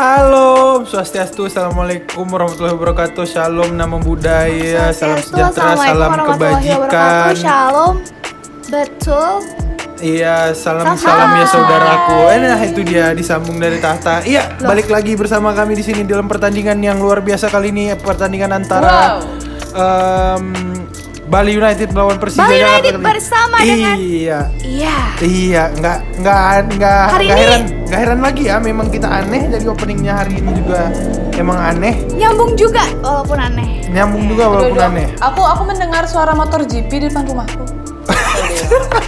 Halo, swastiastu, assalamualaikum warahmatullahi wabarakatuh, shalom, nama budaya, salam sejahtera, salam kebajikan. Shalom. Betul. Iya, salam Salam. ya saudaraku. Eh, nah itu dia disambung dari tahta. Iya, Loh. balik lagi bersama kami di sini dalam pertandingan yang luar biasa kali ini, pertandingan antara em, Bali United melawan Persija. Bali Jakarta United ini. bersama dengan- Iya. Iya. Iya, nggak nggak nggak Hari nggak ini- heran nggak heran lagi ya. Memang kita aneh dari openingnya hari ini juga emang aneh. Nyambung juga walaupun aneh. Nyambung juga walaupun aduh. aneh. Aku aku mendengar suara motor GP di depan rumahku.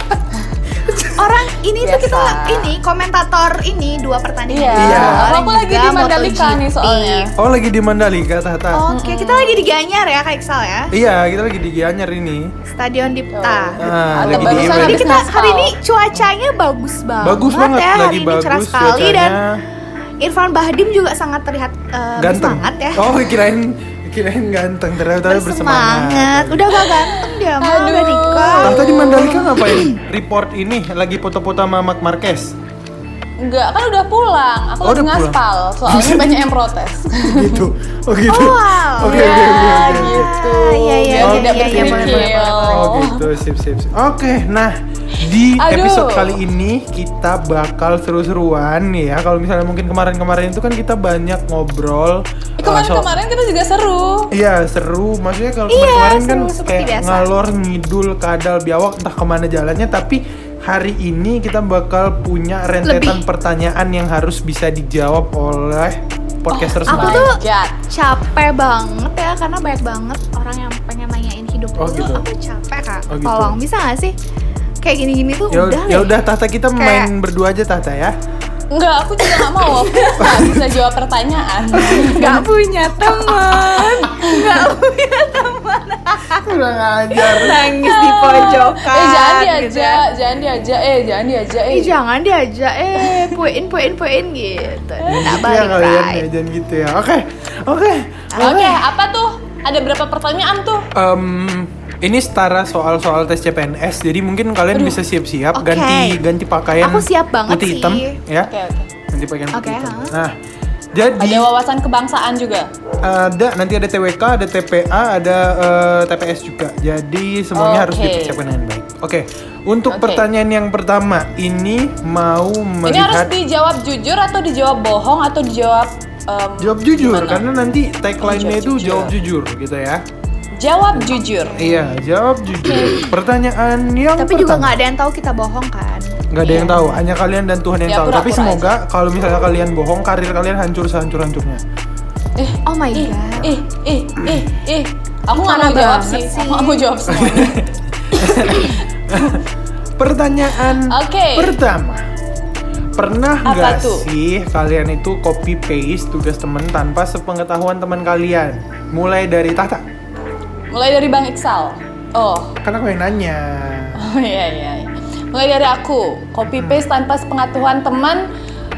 Orang ini tuh kita Biasa. ini komentator ini dua pertandingan. Iya. Iya. Aku, aku lagi di Mandalika nih soalnya. Oh lagi di Mandalika Tata. Oke, kita lagi di Gianyar ya Kak Iksal ya. Iya, kita lagi di Gianyar ini. Stadion Dipta. Ah, Ada lagi di. Jadi kita hari ini cuacanya bagus banget. Bagus banget, ya. lagi hari ini cerah bagus sekali cuacanya. dan Irfan Bahdim juga sangat terlihat eh, Ganteng. bersemangat ya. Oh, kirain kirain ganteng ternyata bersemangat. bersemangat. Udah gak ganteng dia mah Aduh. udah nikah. Tata di Mandalika ngapain? Report ini lagi foto-foto sama Mark Marquez. Enggak, kan udah pulang. Aku Oh, lagi ngaspal, soalnya banyak yang protes. gitu. Oh gitu. Oh, wow. Oke, Iya, oke, oke, oke, gitu. Iya, iya, iya, tidak iya, iya. Oh gitu, sip sip. sip. Oke, nah di Aduh. episode kali ini kita bakal seru-seruan ya. Kalau misalnya mungkin kemarin-kemarin itu kan kita banyak ngobrol. Eh, uh, so- Kemarin-kemarin kita juga seru. Iya seru, maksudnya kalau Iya, kemarin kan seru seperti kayak biasa. ngalor ngidul kadal biawak entah ke mana jalannya, tapi hari ini kita bakal punya rentetan Lebih. pertanyaan yang harus bisa dijawab oleh podcaster aku My semua. tuh God. capek banget ya karena banyak banget orang yang pengen nanyain hidup Oh, lu. gitu. Aku capek kak. Oh, gitu. Tolong bisa gak sih? Kayak gini-gini tuh Ya, udah ya udah Tata kita Kayak- main berdua aja Tata ya. Enggak, aku juga nggak mau. Aku nggak bisa jawab pertanyaan. Gak punya teman. Gak punya teman. Kurang ajar. Nangis di pojokan. eh jangan gitu diajak, ya. jangan diajak, eh jangan diajak, eh. Ih jangan diajak eh poin poin poin gitu. Tak Gitu ya balik kalian ya, right. jangan gitu ya. Oke, oke. Oke, apa tuh? Ada berapa pertanyaan tuh? Em, ini setara soal-soal tes CPNS, jadi mungkin kalian bisa siap-siap Oke. ganti ganti pakaian Aku siap banget putih sih. hitam ya. Oke, oke. Ganti pakaian putih Oke, hitam. Nah, jadi Ada wawasan kebangsaan juga. ada nanti ada TWK, ada TPA, ada eh, TPS juga. Jadi semuanya harus Oke. dipersiapkan dengan baik. Oke, untuk Oke. pertanyaan yang pertama ini mau Ini harus melihat dijawab jujur atau dijawab bohong atau dijawab em, jawab jujur gimana? karena nanti tagline-nya Jawab itu jujur. jawab jujur gitu ya. Jawab jujur. Iya, jawab jujur. Pertanyaan yang Tapi juga pertama. nggak ada yang tahu kita bohong kan. nggak ada yang tahu hanya kalian dan Tuhan yang Ya, tahu tapi pura-pura semoga kalau misalnya kalian bohong karir kalian hancur sehancur hancurnya Eh, Oh my eh, god. eh, eh, eh, eh. Aku nggak mau jawab sih. sih. Aku nggak mau jawab semuanya. pertanyaan Oke. pertama pernah Apa nggak tuh? sih kalian itu copy paste tugas teman tanpa sepengetahuan teman kalian mulai dari Tata Mulai dari Bang Iksal. Oh, karena aku yang nanya Oh iya iya. iya. Mulai dari aku, copy paste tanpa sepengetahuan teman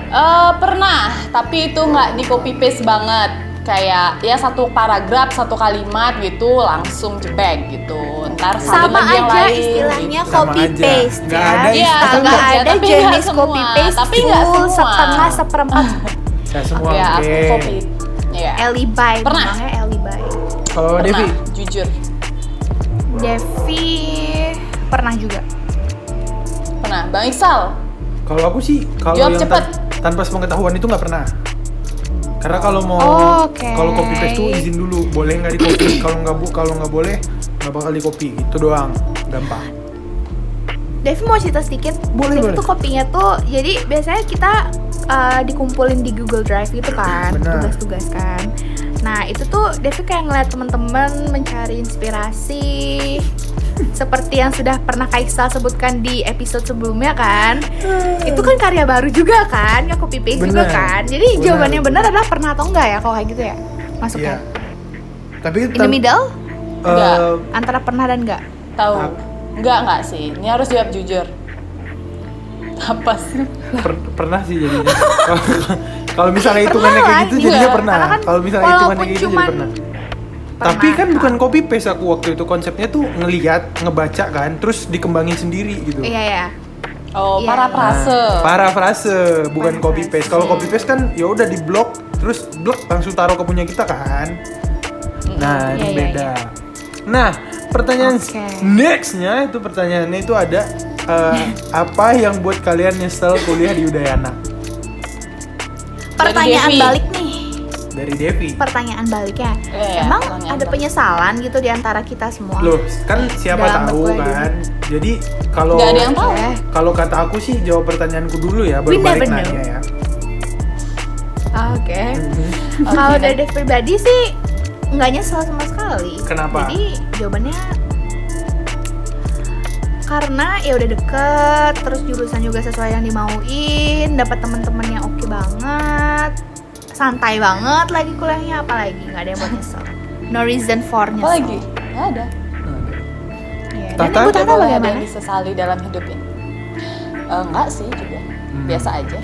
eh, pernah, tapi itu nggak di copy paste banget. Kayak ya satu paragraf, satu kalimat gitu langsung jebek gitu. Ntar Sama lagi yang aja lain. istilahnya Sama copy aja. paste Nggak ya. ada Iya, istilah nggak aja, ada tapi jenis semua. copy paste Tapi nggak semua. setengah seperempat ya semua Ya oke aku copy. Iya. alibi Pernah. namanya alibi. kalau Devi jujur. Devi pernah juga. Pernah. Bang Iksal. kalau aku sih kalau Jawab yang cepet. tan- tanpa sepengetahuan itu nggak pernah karena kalau mau Oh, Oke. kalau copy paste tuh izin dulu boleh nggak di copy kalau nggak bu kalau nggak boleh nggak bakal di copy itu doang gampang Devi mau cerita sedikit. Boleh, Devi boleh. tuh kopinya tuh, jadi biasanya kita uh, dikumpulin di Google Drive gitu kan, tugas-tugas kan. Nah itu tuh Devi kayak ngeliat teman-teman mencari inspirasi, seperti yang sudah pernah Kaisal sebutkan di episode sebelumnya kan. Itu kan karya baru juga kan, nggak copy paste juga kan. Jadi Benar. jawabannya benar adalah pernah atau enggak ya kalau kayak gitu ya? Masuknya. Tapi In the middle Enggak. eh, antara pernah dan enggak. Tahu. Enggak, enggak sih. Ini harus jawab jujur. Apa sih? per- pernah sih jadinya. Kalau misalnya hitungannya Pernah kayak lah, gitu iya. jadinya pernah. Kan Kalau misalnya hitungannya kayak gitu jadi pernah. Pernah, Tapi kan bukan copy paste aku waktu itu konsepnya tuh ngeliat, ngebaca kan, terus dikembangin sendiri gitu. Iya ya. Oh, Iya, parafrase. Nah, parafrase bukan copy paste. Kalau copy paste kan ya udah di blok terus blok langsung taruh ke punya kita kan. Nah, ini Iya, iya, beda. Nah, pertanyaan Oke. nextnya itu pertanyaannya itu ada eh, apa yang buat kalian nyesel kuliah di Udayana? Pertanyaan Devi. balik nih. Dari Devi. Pertanyaan baliknya. Iya, Emang pertanyaan ada balik. penyesalan gitu di antara kita semua? Loh, kan siapa Dalam tahu kan. Jadi kalau ada yang tahu. Oke. kalau kata aku sih jawab pertanyaanku dulu ya, baru balik nanya know. ya. Oke. Kalau dari Dev pribadi sih nggak nyesel sama sekali. Kenapa? Jadi jawabannya karena ya udah deket, terus jurusan juga sesuai yang dimauin, dapat teman-teman yang oke banget, santai banget lagi kuliahnya, apalagi nggak ada yang buat nyesel. No reason for nyesel. Apa lagi? Nggak ada. Iya. Dan Tata? ibu Tata bagaimana? yang disesali dalam hidup ini. Eh, enggak sih juga. Hmm. Biasa aja.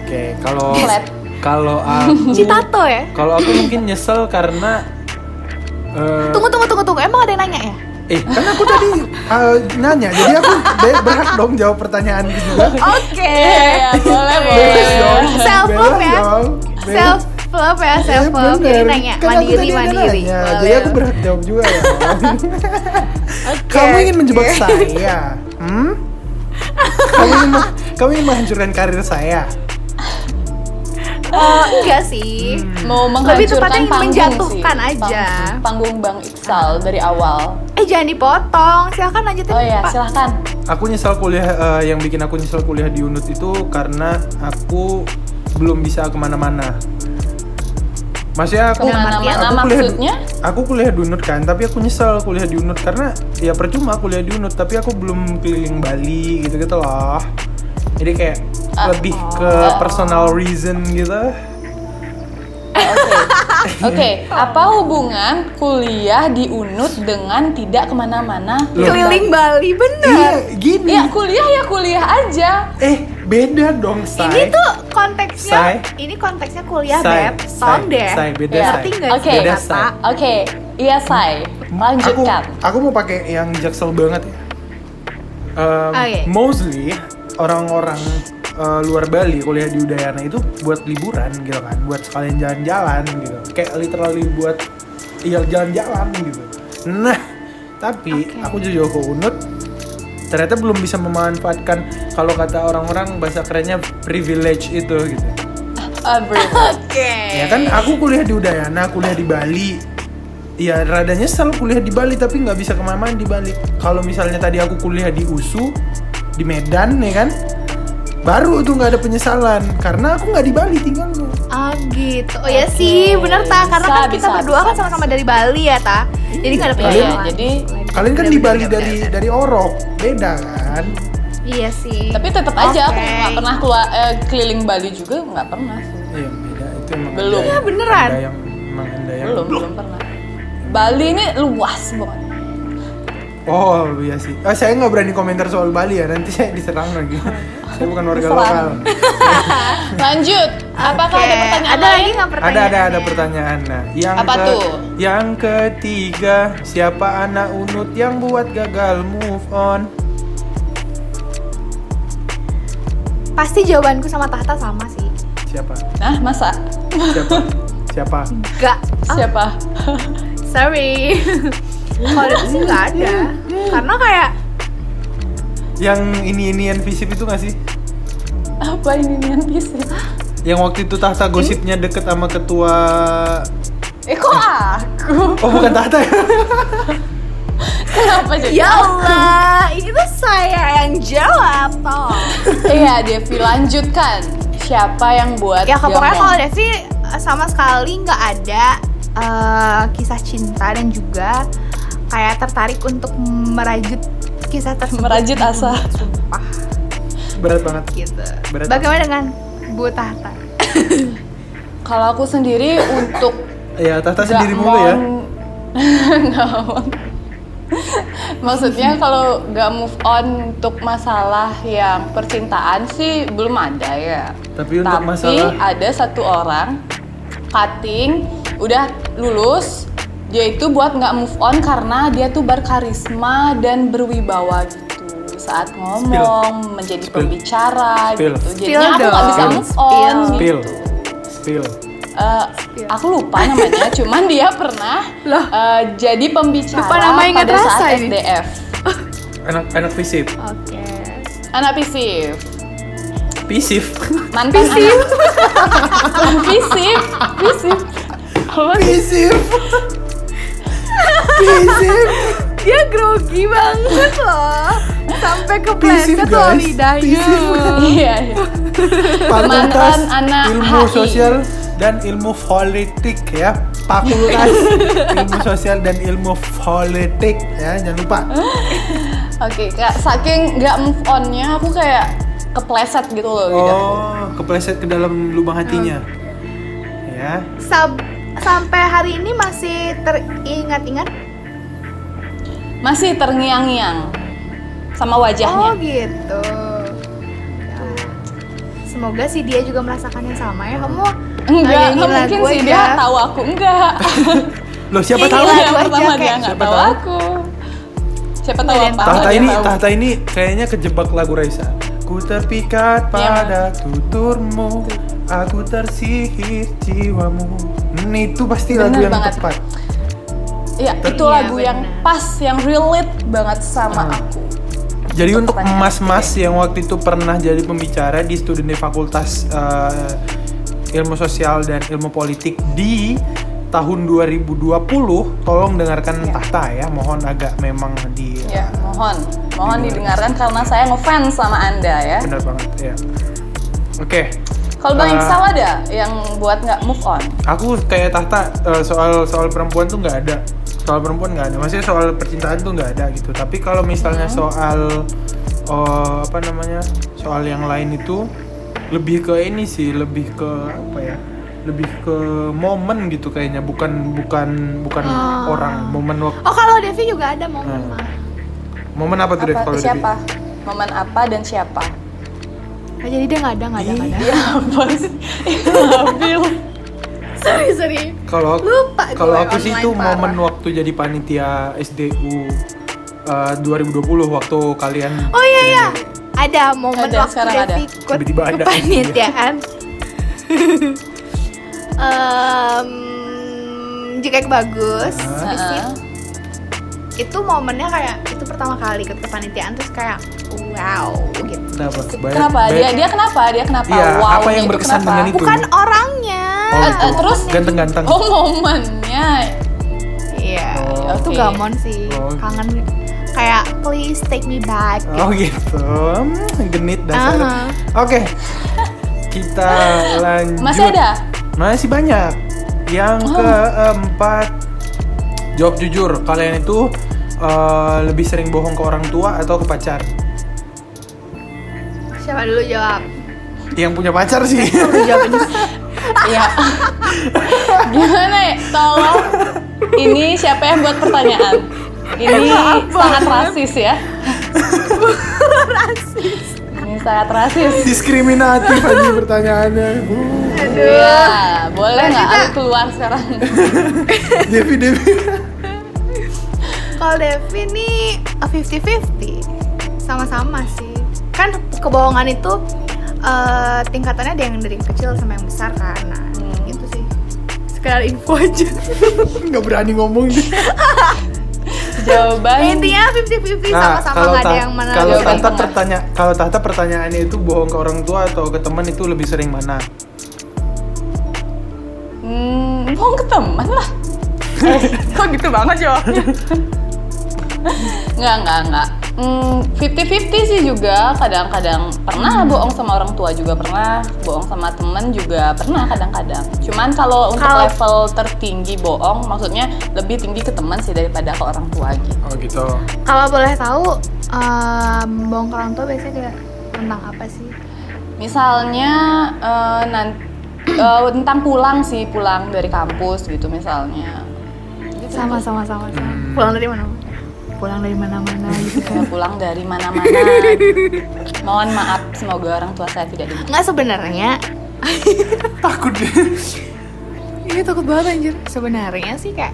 Oke, kalau Flat. kalau aku Citato ya? kalau aku mungkin nyesel karena eh, Tunggu tunggu tunggu tunggu, emang ada yang nanya ya? Eh, kan aku tadi uh, nanya, jadi aku be- berhak dong jawab pertanyaanku juga. Oke. Iya, boleh, Bebas boleh. dong. Self love ya. Self love ya, self love. Jadi bener. nanya Kan mandiri mandiri. nanya, Boleh. Jadi aku berhak jawab juga ya. Kamu ingin menjebak saya? Hmm? Kamu ingin, meng- kamu ingin menghancurkan karir saya? Oh, enggak sih. Mau Lebih tepatnya menghancurkan ingin panggung menjatuhkan sih. aja. Panggung, panggung Bang Iksal dari awal. Eh jangan dipotong, silahkan lanjutin Oh ya, Pak. silahkan. Aku nyesal kuliah, eh, yang bikin aku nyesal kuliah di UNUT itu karena aku belum bisa ke mana-mana. Maksudnya aku, Ke mana-mana aku kuliah, maksudnya? aku kuliah di UNUT kan, tapi aku nyesal kuliah di UNUT karena ya percuma kuliah di UNUT, tapi aku belum keliling Bali gitu-gitu loh. Jadi kayak Ah, lebih ke oh. personal reason gitu. Oke. Oke, apa hubungan kuliah di UNUT dengan tidak ke mana-mana? Loh. Keliling Bali, bener. Iya, gini. Ya kuliah ya kuliah aja. Eh, beda dong, Say. Ini tuh konteksnya, Say. ini konteksnya kuliah, Say, Beb. Sound say, deh. say, beda, Ya. say. Ngerti nggak Oke. sih, Beda, Kata? say. Oke, iya say. Lanjutkan. Aku, aku mau pakai yang jaksel banget ya. Um, Oke. Mostly orang-orang uh, luar Bali kuliah di Udayana itu buat liburan gitu kan, buat sekalian jalan-jalan gitu. Kayak literally buat iya jalan-jalan gitu. Nah, tapi Oke. aku jauh ke Unut ternyata belum bisa memanfaatkan kalau kata orang-orang bahasa kerennya privilege itu gitu. Abri. Oke. Ya kan aku kuliah di Udayana, kuliah di Bali. Ya rada nyesel kuliah di Bali tapi nggak bisa ke mana-mana di Bali. Kalau misalnya tadi aku kuliah di USU di Medan ya kan, baru tuh nggak ada penyesalan karena aku nggak di Bali tinggalnya. Ah gitu. Oh ya sih, bener ta. Karena Bisa, kan kita bisa, berdua bisa, kan sama-sama dari Bali ya ta. Jadi nggak ada penyesalan. jadi- Kalian kan Bener, di Bali bener, dari bener. dari Orok, beda kan? Iya sih. Tapi tetap aja aku nggak pernah keluar eh, keliling Bali juga nggak pernah. sih. Iya beda itu emang. Belum. Iya, yang- beneran. Yang emang yang Belum, belum pernah. Bali ini luas pokoknya. Oh iya sih. Ah, saya nggak berani komentar soal Bali ya. Nanti saya diserang lagi. saya bukan warga lokal. Lanjut. Apakah Oke. ada pertanyaan ada lain? lagi pertanyaan? Ada ada ada pertanyaan. Nah, yang Apa ke- tuh? Yang ketiga, siapa anak unut yang buat gagal move on? Pasti jawabanku sama Tahta sama sih. Siapa? Nah, masa? Siapa? siapa? Gak. Ah, Siapa? sorry. Kalau itu sih nggak ada. Karena kayak Yang ini-inian visip itu gak sih? Apa ini nian bisa? Yang waktu itu tahta gosipnya deket sama ketua Eh kok aku? Oh bukan tahta ya? Kenapa jadi? ya Allah, ini tuh saya yang jawab toh. Iya, Devi lanjutkan. Siapa yang buat ya pokoknya kalau Devi eh, sama sekali nggak ada eh, kisah cinta dan juga kayak tertarik untuk merajut kisah tersebut Merajut asa. sumpah Berat banget gitu Berat. bagaimana dengan Bu Tahta Kalau aku sendiri untuk Ya tahta sendiri mulu ya mau- Nggak mau. Maksudnya kalau nggak move on untuk masalah yang percintaan sih belum ada ya. Tapi untuk Tapi masalah ada satu orang cutting udah lulus dia itu buat nggak move on karena dia tuh berkarisma dan berwibawa gitu saat ngomong menjadi Spill. pembicara Spill. gitu. Spill Jadinya aku nggak bisa move on Spill. Spill. gitu. Spill. Eh, aku lupa namanya, cuman dia pernah Loh. eh, jadi pembicara Lupa nama ingat pada rasa saat ini. SDF. Anak anak visip. Oke. Anak pisif, Pisif. mantan anak pisif, pisif. Pisif. Dia grogi banget loh. Sampai Pisif, kepleset loh guys. lidahnya. Iya, iya. Mantan anak ilmu HI. sosial dan ilmu politik ya. Fakultas ilmu sosial dan ilmu politik ya, jangan lupa. Oke, kayak saking nggak move onnya, aku kayak kepleset gitu loh. Oh, kepleset ke dalam lubang hatinya. Ya. Sab- sampai hari ini masih teringat-ingat. Masih terngiang-ngiang sama Oh wajahnya. gitu. Ya. Semoga sih dia juga merasakan yang sama ya. Kamu Enggak, nyanyiin nggak lagu mungkin sih aja. dia tahu aku enggak. Loh, siapa Nyanyi tahu? yang pertama dia kayak- nggak Siapa tahu tahu? aku. Siapa tahu apa? Tahta ini, tahu. tahta ini kayaknya kejebak lagu Raisa. Ku terpikat Iya. pada tuturmu, aku tersihir jiwamu. Hmm, itu pasti lagu Bener yang banget. tepat. Iya, itu Iya, lagu yang benar. pas, yang relate banget sama Hmm. aku. Jadi Untuk emas-emas yang waktu itu pernah jadi pembicara di studi di Fakultas eh, Ilmu Sosial dan Ilmu Politik di tahun 2020, tolong dengarkan Ya. tahta ya. Mohon agak memang di Ya, mohon, mohon Iya. didengarkan karena saya ngefans sama anda ya. benar banget ya. Oke. Kalau Bang Eh, Iksal ada yang buat nggak move on? Aku kayak tahta eh, soal soal perempuan tuh nggak ada. Soal perempuan nggak ada. Maksudnya soal percintaan tuh nggak ada gitu. Tapi kalau misalnya Hmm. soal eh, apa namanya? Soal yang lain itu lebih ke ini sih, lebih ke apa ya? Lebih ke momen gitu kayaknya, bukan bukan bukan Ah. orang, momen waktu. Oh kalau Devi juga ada momen Hmm. mah. Momen apa tuh Dev, Apa, kalau Devi? siapa? Momen apa dan siapa? Oh, jadi dia nggak ada nggak ada nggak ada. Ya apa sih? Labil. sorry sorry. Kalau aku- Lupa kalau aku sih itu parah. momen waktu jadi panitia SDU eh, 2020 waktu kalian Oh iya iya. Ada momen Ada, waktu ada. Devi ikut Tiba-tiba ada. kepanitiaan. Em, jika bagus, visip. Heeh. itu momennya kayak itu pertama kali ikut kepanitiaan terus kayak wow gitu. Kenapa? Banyak- Kenapa? banyak- Dia dia kenapa? Dia kenapa? Iya, Wow, apa yang itu berkesan kenapa? dengan itu? Bukan orangnya. Oh, gitu. eh, terus? ganteng-ganteng. Oh momennya. Iya, Oh, itu oke. gamon sih. Oh, gitu. Kangen kayak please take me back. Oh gitu, Hmm, genit dasar. Aha. Oke, kita lanjut. Masih ada? Masih banyak. Yang Oh. keempat, jawab jujur. Kalian itu eh, lebih sering bohong ke orang tua atau ke pacar? Siapa dulu jawab? Yang punya pacar sih. Iya. Gimana ya? Tolong. Ini siapa yang buat pertanyaan? Ini sangat rasis ya. rasis. Ini sangat rasis. Diskriminatif aja pertanyaannya. Aduh. Ya, boleh nggak aku keluar sekarang? Devi Devi. Kalau Devi nih 50-50 Sama-sama sih Kan kebohongan itu eh, Tingkatannya ada yang dari kecil sama yang besar kan Nah Hmm. gitu sih Sekedar info aja Nggak berani ngomong dia. Jawaban Intinya 50-50 sama-sama kalau nggak ada yang mana kalau tengah. pertanya kalau tahta pertanyaannya itu bohong ke orang tua atau ke teman itu lebih sering mana? Hmm, mau ke teman lah. Eh, kok gitu banget jawabnya? Nggak, nggak, nggak. Hmm, 50-50 sih juga kadang-kadang pernah bohong sama orang tua juga pernah bohong sama temen juga pernah kadang-kadang cuman kalau untuk Kalau- level tertinggi bohong maksudnya lebih tinggi ke teman sih daripada ke orang tua gitu Oh gitu. Kalau boleh tahu em, Bohong ke orang tua biasanya kayak tentang apa sih? misalnya eh, nanti tentang pulang sih pulang dari kampus gitu misalnya Gitu Sama sih. sama sama, sama. Hmm. Pulang dari mana? Pulang dari mana-mana gitu Saya pulang dari mana-mana. Mohon maaf, semoga orang tua saya tidak dengar. Nggak sebenarnya Takut deh. Ini takut banget anjir. Sebenarnya sih kayak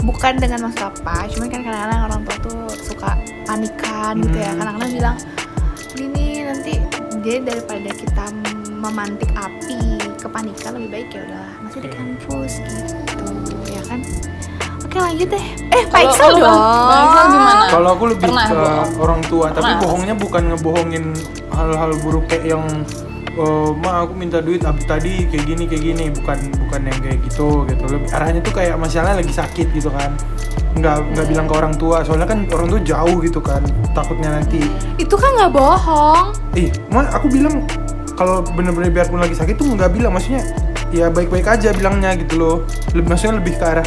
bukan dengan maksud apa, cuman kan kadang-kadang orang tua tuh suka kepanikan gitu ya Hmm. kadang-kadang bilang ini nanti dia daripada kita memantik api kepanikan lebih baik ya udahlah masih di kampus gitu kan oke lanjut deh. Eh Pak dong. Iksal gimana? Kalau aku lebih Pernah ke bohong? orang tua, tapi Pernah. bohongnya bukan ngebohongin hal-hal buruk kayak yang eh, ma aku minta duit ab- tadi kayak gini kayak gini. Bukan bukan yang kayak gitu gitu. Lebih arahnya tuh kayak masalahnya lagi sakit gitu kan. Nggak nggak bilang ke orang tua. Soalnya kan orang tua jauh gitu kan takutnya nanti. Itu kan nggak bohong. Ih ma aku bilang kalau bener-bener biarpun lagi sakit tuh nggak bilang. Maksudnya ya baik-baik aja bilangnya gitu loh. Lebih maksudnya lebih ke arah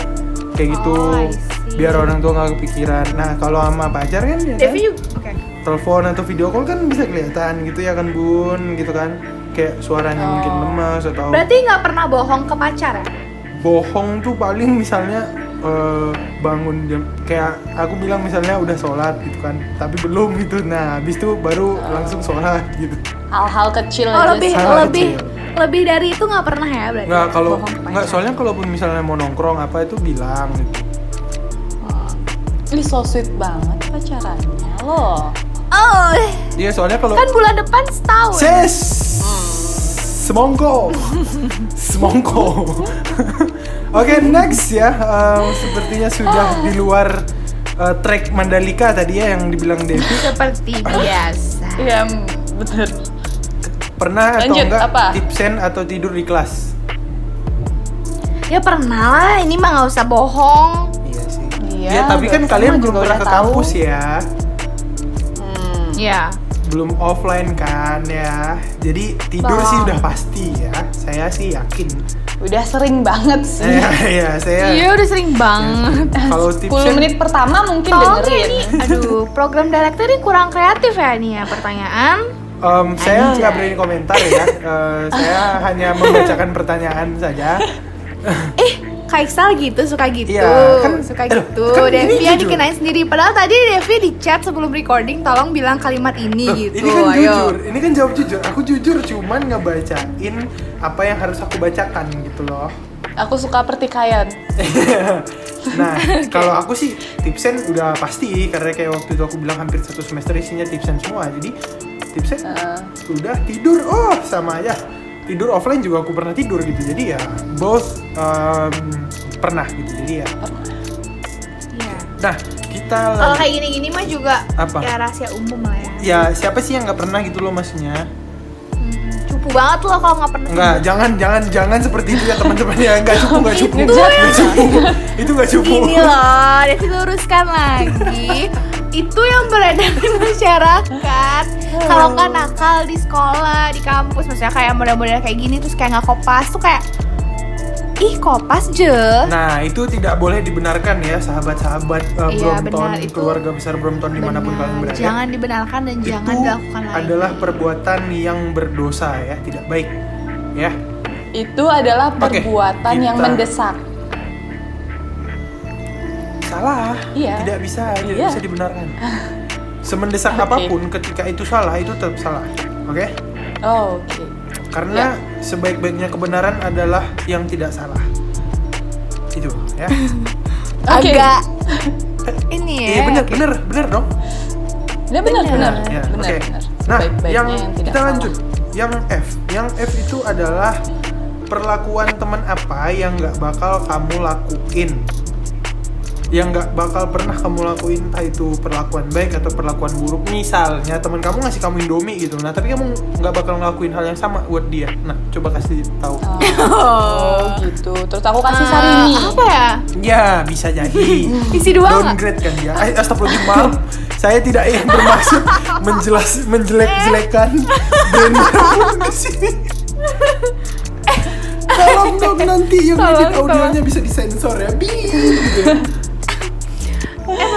kayak gitu Oh, biar orang tua nggak kepikiran. Nah kalau sama pacar kan ya kan? Oke. Telepon atau video call kan bisa kelihatan gitu ya kan bun gitu kan? Kayak suaranya mungkin Oh. lemas atau berarti nggak pernah bohong ke pacar ya? Bohong tuh paling misalnya eh, bangun jam kayak aku bilang misalnya udah sholat gitu kan tapi belum gitu. Nah habis itu baru langsung sholat gitu. Hal-hal kecil oh aja lebih sih. Hal lebih kecil. lebih dari itu nggak pernah ya berarti? Nggak kalau nggak soalnya kalaupun misalnya mau nongkrong apa itu bilang gitu. Ih so sweet banget pacarannya loh. oh iya soalnya kalau kan bulan depan setahun. Ses! Semongko. Semongko oke next ya. Em, sepertinya sudah di luar eh, track Mandalika tadi ya yang dibilang Devi. Seperti biasa. Iya bener. pernah atau Lanjut, enggak apa? tipsen atau tidur di kelas? Ya pernah lah. Ini mah nggak usah bohong. Iya sih. Iya, ya tapi kan kalian belum pernah ke tahu. kampus ya. Hmm. ya belum offline kan ya. Jadi tidur Bang. sih udah pasti ya. Saya sih yakin Udah sering banget sih. ya, ya saya iya udah sering banget kalau 10 tipsen menit pertama mungkin Tolong dengerin. ini, aduh, program director ini kurang kreatif ya nih ya pertanyaan. Em, saya nggak berani komentar ya. Eh, saya hanya membacakan pertanyaan saja. Eh, Kaisal gitu, suka gitu, Iya, kan- suka aduh, gitu. kan ini Devi yang dikenain sendiri. Padahal tadi Devi di chat sebelum recording, tolong bilang kalimat ini Loh, gitu. ini kan Ayo. jujur, ini kan jawab jujur. Aku jujur cuman ngebacain apa yang harus aku bacakan gitu loh. Aku suka pertikaian. nah, kalau aku sih tipsen udah pasti karena kayak waktu itu aku bilang hampir satu semester isinya tipsen semua. Jadi tipsen Eh, udah tidur oh sama aja tidur offline juga aku pernah tidur gitu jadi ya both um, pernah gitu jadi ya Iya. nah kita Kalau kayak gini-gini mah juga Apa? ya rahasia umum lah ya. ya siapa sih yang nggak pernah gitu loh maksudnya cupu banget loh kalau nggak pernah. nggak jangan jangan jangan seperti itu ya teman-teman ya nggak cukup nggak cukup Itu nggak yang- cukup itu nggak cukup Gini loh, Devi luruskan lagi. itu yang beredar di masyarakat. Kalau nggak nakal di sekolah, di kampus, maksudnya kayak model-model kayak gini terus kayak nggak kopas tuh kayak ih kopas je. Nah itu tidak boleh dibenarkan ya sahabat-sahabat uh, Iya, Brompton, benar. Itu keluarga besar Brompton di mana pun Benar. kalian berada. Jangan dibenarkan dan itu jangan dilakukan lagi. adalah perbuatan yang berdosa ya, tidak baik ya. itu adalah Oke, perbuatan yang kita- mendesak. Salah, Iya. tidak bisa, tidak Iya. bisa dibenarkan. Semendesak Oke. apa pun, ketika itu salah itu tetap salah, oke? Oh, Oke. Karena Ya. sebaik-baiknya kebenaran adalah yang tidak salah. Itu ya. Oke. Agak ini ya. Iya benar, oke. benar, benar dong. Ya benar, benar, Ya, benar, oke. benar. Nah, yang, tidak kita salah. lanjut. Yang F, yang F itu adalah perlakuan teman apa yang nggak bakal kamu lakuin. Yang nggak bakal pernah kamu lakuin entah itu perlakuan baik atau perlakuan buruk. Misalnya teman kamu ngasih kamu indomie gitu, nah tapi kamu nggak bakal ngelakuin hal yang sama buat dia. Nah, coba kasih tahu. Oh, gitu. Terus aku kasih Ah, Sarini. Apa ya? Ya, bisa jadi. Isi dua nggak? Downgrade kan dia. Eh, Astagfirullahaladzim, maaf. Saya tidak ingin bermaksud menjelas menjelek-jelekan brand di sini. Tolong dong nanti yang edit audionya bisa disensor ya. Bi. gitu ya.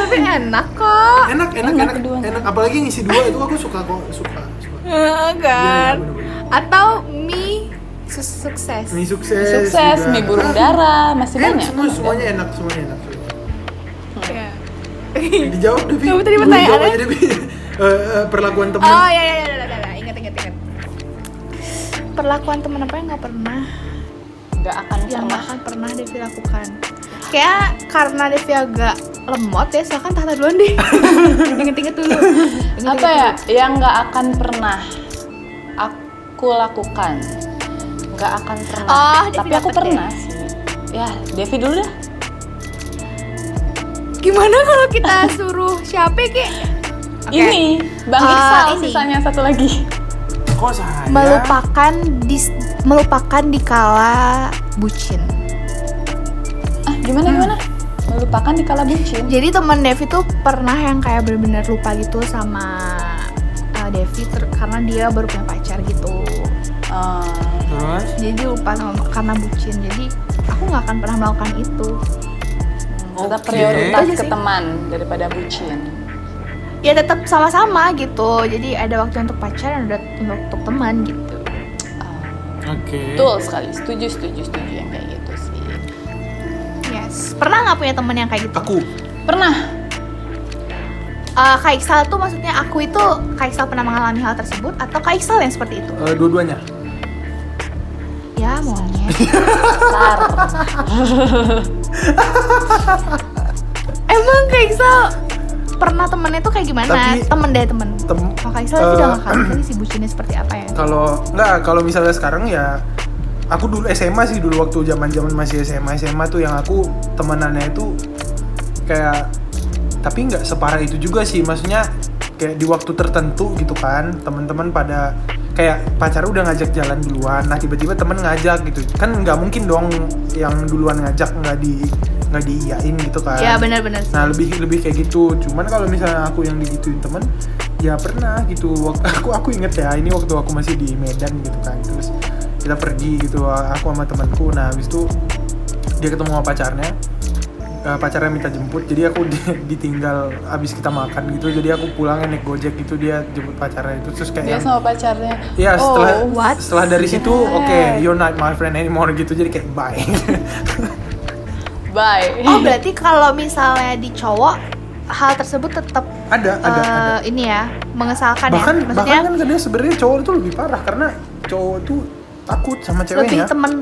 Tapi enak kok. Enak, enak, Enak enak, kedua. enak. Apalagi yang isi dua itu aku suka kok, suka. suka. Eh, kan. Iya. Atau mie sukses. Mie sukses. Sukses, juga. mie burung dara, masih Enak, banyak. semua semuanya enak, semuanya enak. Iya. Dijawab Devi. Kamu tadi pertanyaannya? Eh, eh, perlakuan teman. Oh ya ya ya ya, ya, ya. ingat ingat ingat. Perlakuan teman apa yang nggak pernah, Gak akan yang nggak akan pernah Devi lakukan. Kayak karena Devi agak lemot ya silakan tata duluan deh. Inget-inget dulu. Inget-inget apa ya dulu. yang nggak akan pernah aku lakukan? Nggak akan pernah. Oh, tapi aku dapet pernah sih. Ya Devi dulu dah. Gimana kalau kita suruh siapa kek Oke. ini Bang Ah, Iksal ini. sisanya satu lagi. Kok saya? melupakan di melupakan dikala bucin. Ah gimana gimana melupakan di kala bucin jadi teman Devi tuh pernah yang kayak bener-bener lupa gitu sama uh, Devi ter- karena dia baru punya pacar gitu. Ah, Terus? jadi lupa sama karena bucin. Jadi aku nggak akan pernah melakukan itu. Tetap Oke. prioritas Itu aja ke teman daripada bucin. Ya tetap sama-sama gitu. Jadi ada waktu untuk pacar dan ada untuk teman gitu. Ah, Oke. betul sekali. Setuju setuju setuju. Yang kayak pernah nggak punya teman yang kayak gitu Aku. pernah Uh, Kak Iksal tuh maksudnya aku itu Kak Iksal pernah mengalami hal tersebut atau Kak Iksal yang seperti itu? eh, dua-duanya. Ya maunya. Emang Kak Iksal pernah temennya tuh kayak gimana? Tapi- temen deh temen. Tem- Kalau Kak Iksal itu eh, udah nggak kali kali si bucinnya seperti apa ya? Kalau nggak, kalau misalnya sekarang ya aku dulu SMA sih dulu waktu zaman-zaman masih SMA SMA tuh yang aku temenannya itu kayak tapi nggak separah itu juga sih maksudnya kayak di waktu tertentu gitu kan teman-teman pada kayak pacar udah ngajak jalan duluan nah tiba-tiba temen ngajak gitu kan nggak mungkin dong yang duluan ngajak nggak di nggak diiyain gitu kan Ya benar-benar. Nah lebih lebih kayak gitu. Cuman kalau misalnya aku yang digituin temen, ya pernah gitu. Aku aku inget ya ini waktu aku masih di Medan gitu kan. Terus kita pergi gitu aku sama temanku. Nah habis itu dia ketemu sama pacarnya. Eh, pacarnya minta jemput jadi aku di- ditinggal abis kita makan gitu jadi aku pulangnya naik gojek gitu dia jemput pacarnya itu terus kayak dia yang- sama pacarnya setelah oh, what? setelah dari situ oke you're not my friend anymore gitu jadi kayak bye bye Oh berarti kalau misalnya di cowok hal tersebut tetap ada ada eh, ada ini ya mengesalkan bahkan ya. bahkan Maksudnya kan kadang sebenarnya cowok itu lebih parah karena cowok tuh takut sama lebih ceweknya temen.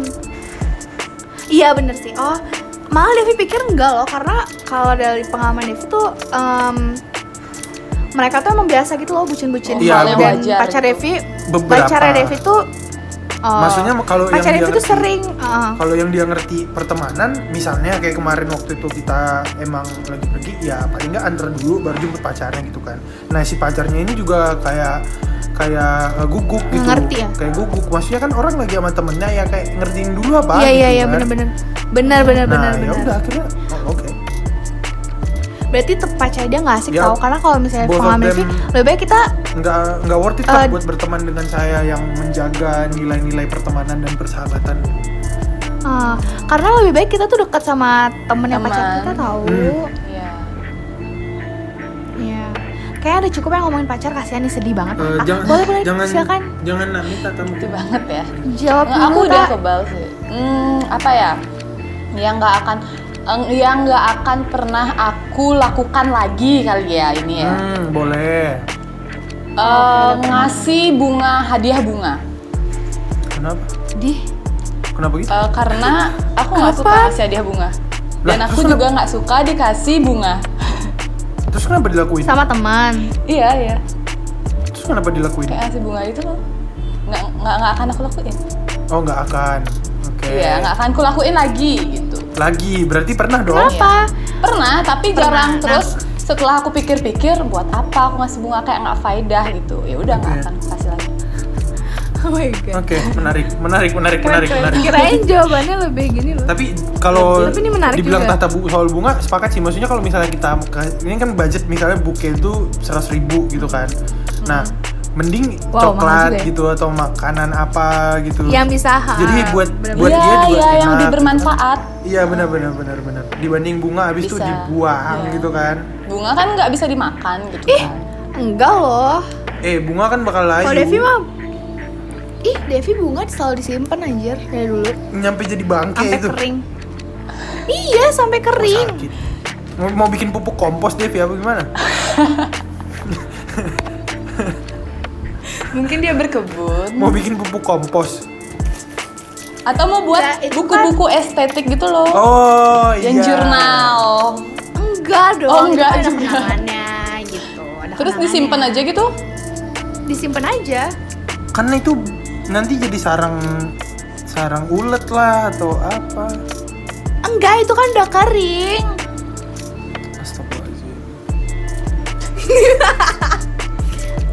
Iya bener sih. Oh malah Devi pikir enggak loh karena kalau dari pengalaman Devi tuh em, mereka tuh emang biasa gitu loh bucin-bucin Iya, hal yang dan wajar pacar. Devi Beberapa. pacarnya Devi tuh oh, Maksudnya kalau yang pacar dia Devi tuh ngerti- sering uh, kalau yang dia ngerti pertemanan misalnya kayak kemarin waktu itu kita emang lagi pergi ya paling nggak antar dulu baru jemput pacarnya gitu kan nah si pacarnya ini juga kayak kayak uh, guguk gitu. Ngerti ya? kayak guguk. Maksudnya kan orang lagi sama temennya ya kayak ngertiin dulu apa iya iya gitu iya kan. bener-bener. Bener bener nah bener ya udah akhirnya oh, oke. Berarti tetep pacar dia nggak asik Ya, tau karena kalau misalnya pengalaman them- lebih baik kita nggak nggak worth it lah Eh, buat berteman dengan saya yang menjaga nilai-nilai pertemanan dan persahabatan. Uh, karena lebih baik kita tuh dekat sama temen yang pacar kita tahu Hmm. Kayaknya udah cukup yang ngomongin pacar kasihan nih sedih banget. Eh, Ah, jangan boleh boleh jangan silakan. jangan Namita tamu Itu banget ya. Jawab dulu aku udah kebal sih. Hmm, apa ya? Yang nggak akan eng- yang nggak akan pernah aku lakukan lagi kali ya ini ya. Hmm boleh. Eh, ngasih bunga hadiah bunga. Kenapa? Di kenapa gitu? Eh, karena aku nggak suka ngasih hadiah bunga. Dan Lah, aku juga nggak suka dikasih bunga terus kenapa dilakuin? Sama teman. iya iya. Terus kenapa dilakuin? Kayak ngasih bunga itu loh. Nggak nggak nggak akan aku lakuin. Oh nggak akan. Oke. Iya nggak akan aku lakuin lagi gitu. Lagi? Berarti pernah dong? Kenapa? pernah tapi Pernah. jarang. Nah. terus setelah aku pikir-pikir buat apa aku ngasih bunga? Kayak nggak faedah gitu. Ya udah nggak Oke. akan aku kasih lagi Oh my god. oke menarik menarik menarik menarik menarik Kirain jawabannya lebih gini loh. tapi kalau Tapi ini menarik dibilang juga. tata bu soal bunga sepakat sih maksudnya kalau misalnya kita ini kan budget misalnya buke itu seratus ribu gitu kan nah mending Hmm. Wow, coklat ya. gitu atau makanan apa gitu Yang bisa ha, Jadi buat- bener-bener. buat iya dia juga iya yang lebih gitu. bermanfaat iya benar benar benar benar dibanding bunga habis itu dibuang Iya. gitu kan bunga kan nggak bisa dimakan gitu Ih, kan enggak loh. eh bunga kan bakal layu Kalau Devi mah Ih, Devi bunga selalu disimpan anjir dari dulu. Nyampe jadi bangke sampai itu. kering. Iya, sampai kering. sakit. Mau, mau bikin pupuk kompos Devi apa gimana? Mungkin dia berkebun. Mau bikin pupuk kompos. Atau mau buat Ya, buku-buku estetik gitu loh. Oh yang iya. jurnal. Enggak dong Oh, enggak ada juga. kenangannya gitu. Ada Terus disimpan aja gitu? disimpan aja. Karena itu nanti jadi sarang sarang ulet lah atau apa. enggak itu kan udah kering Astagfirullahaladzim.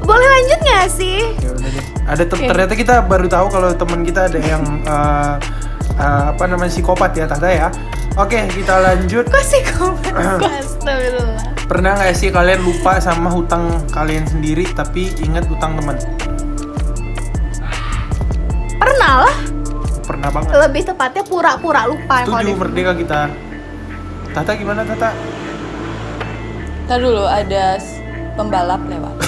boleh lanjut nggak sih Ya udah deh. Ada Oke. ternyata kita baru tahu kalau teman kita ada yang eh, eh, apa namanya psikopat ya Tata ya. Oke, kita lanjut. kok astagfirullah Pernah nggak sih kalian lupa sama hutang kalian sendiri tapi ingat hutang teman? Pernah lah Pernah banget. lebih tepatnya pura-pura lupa Tujuh merdeka kita. Tata gimana Tata? Ntar dulu ada pembalap lewat.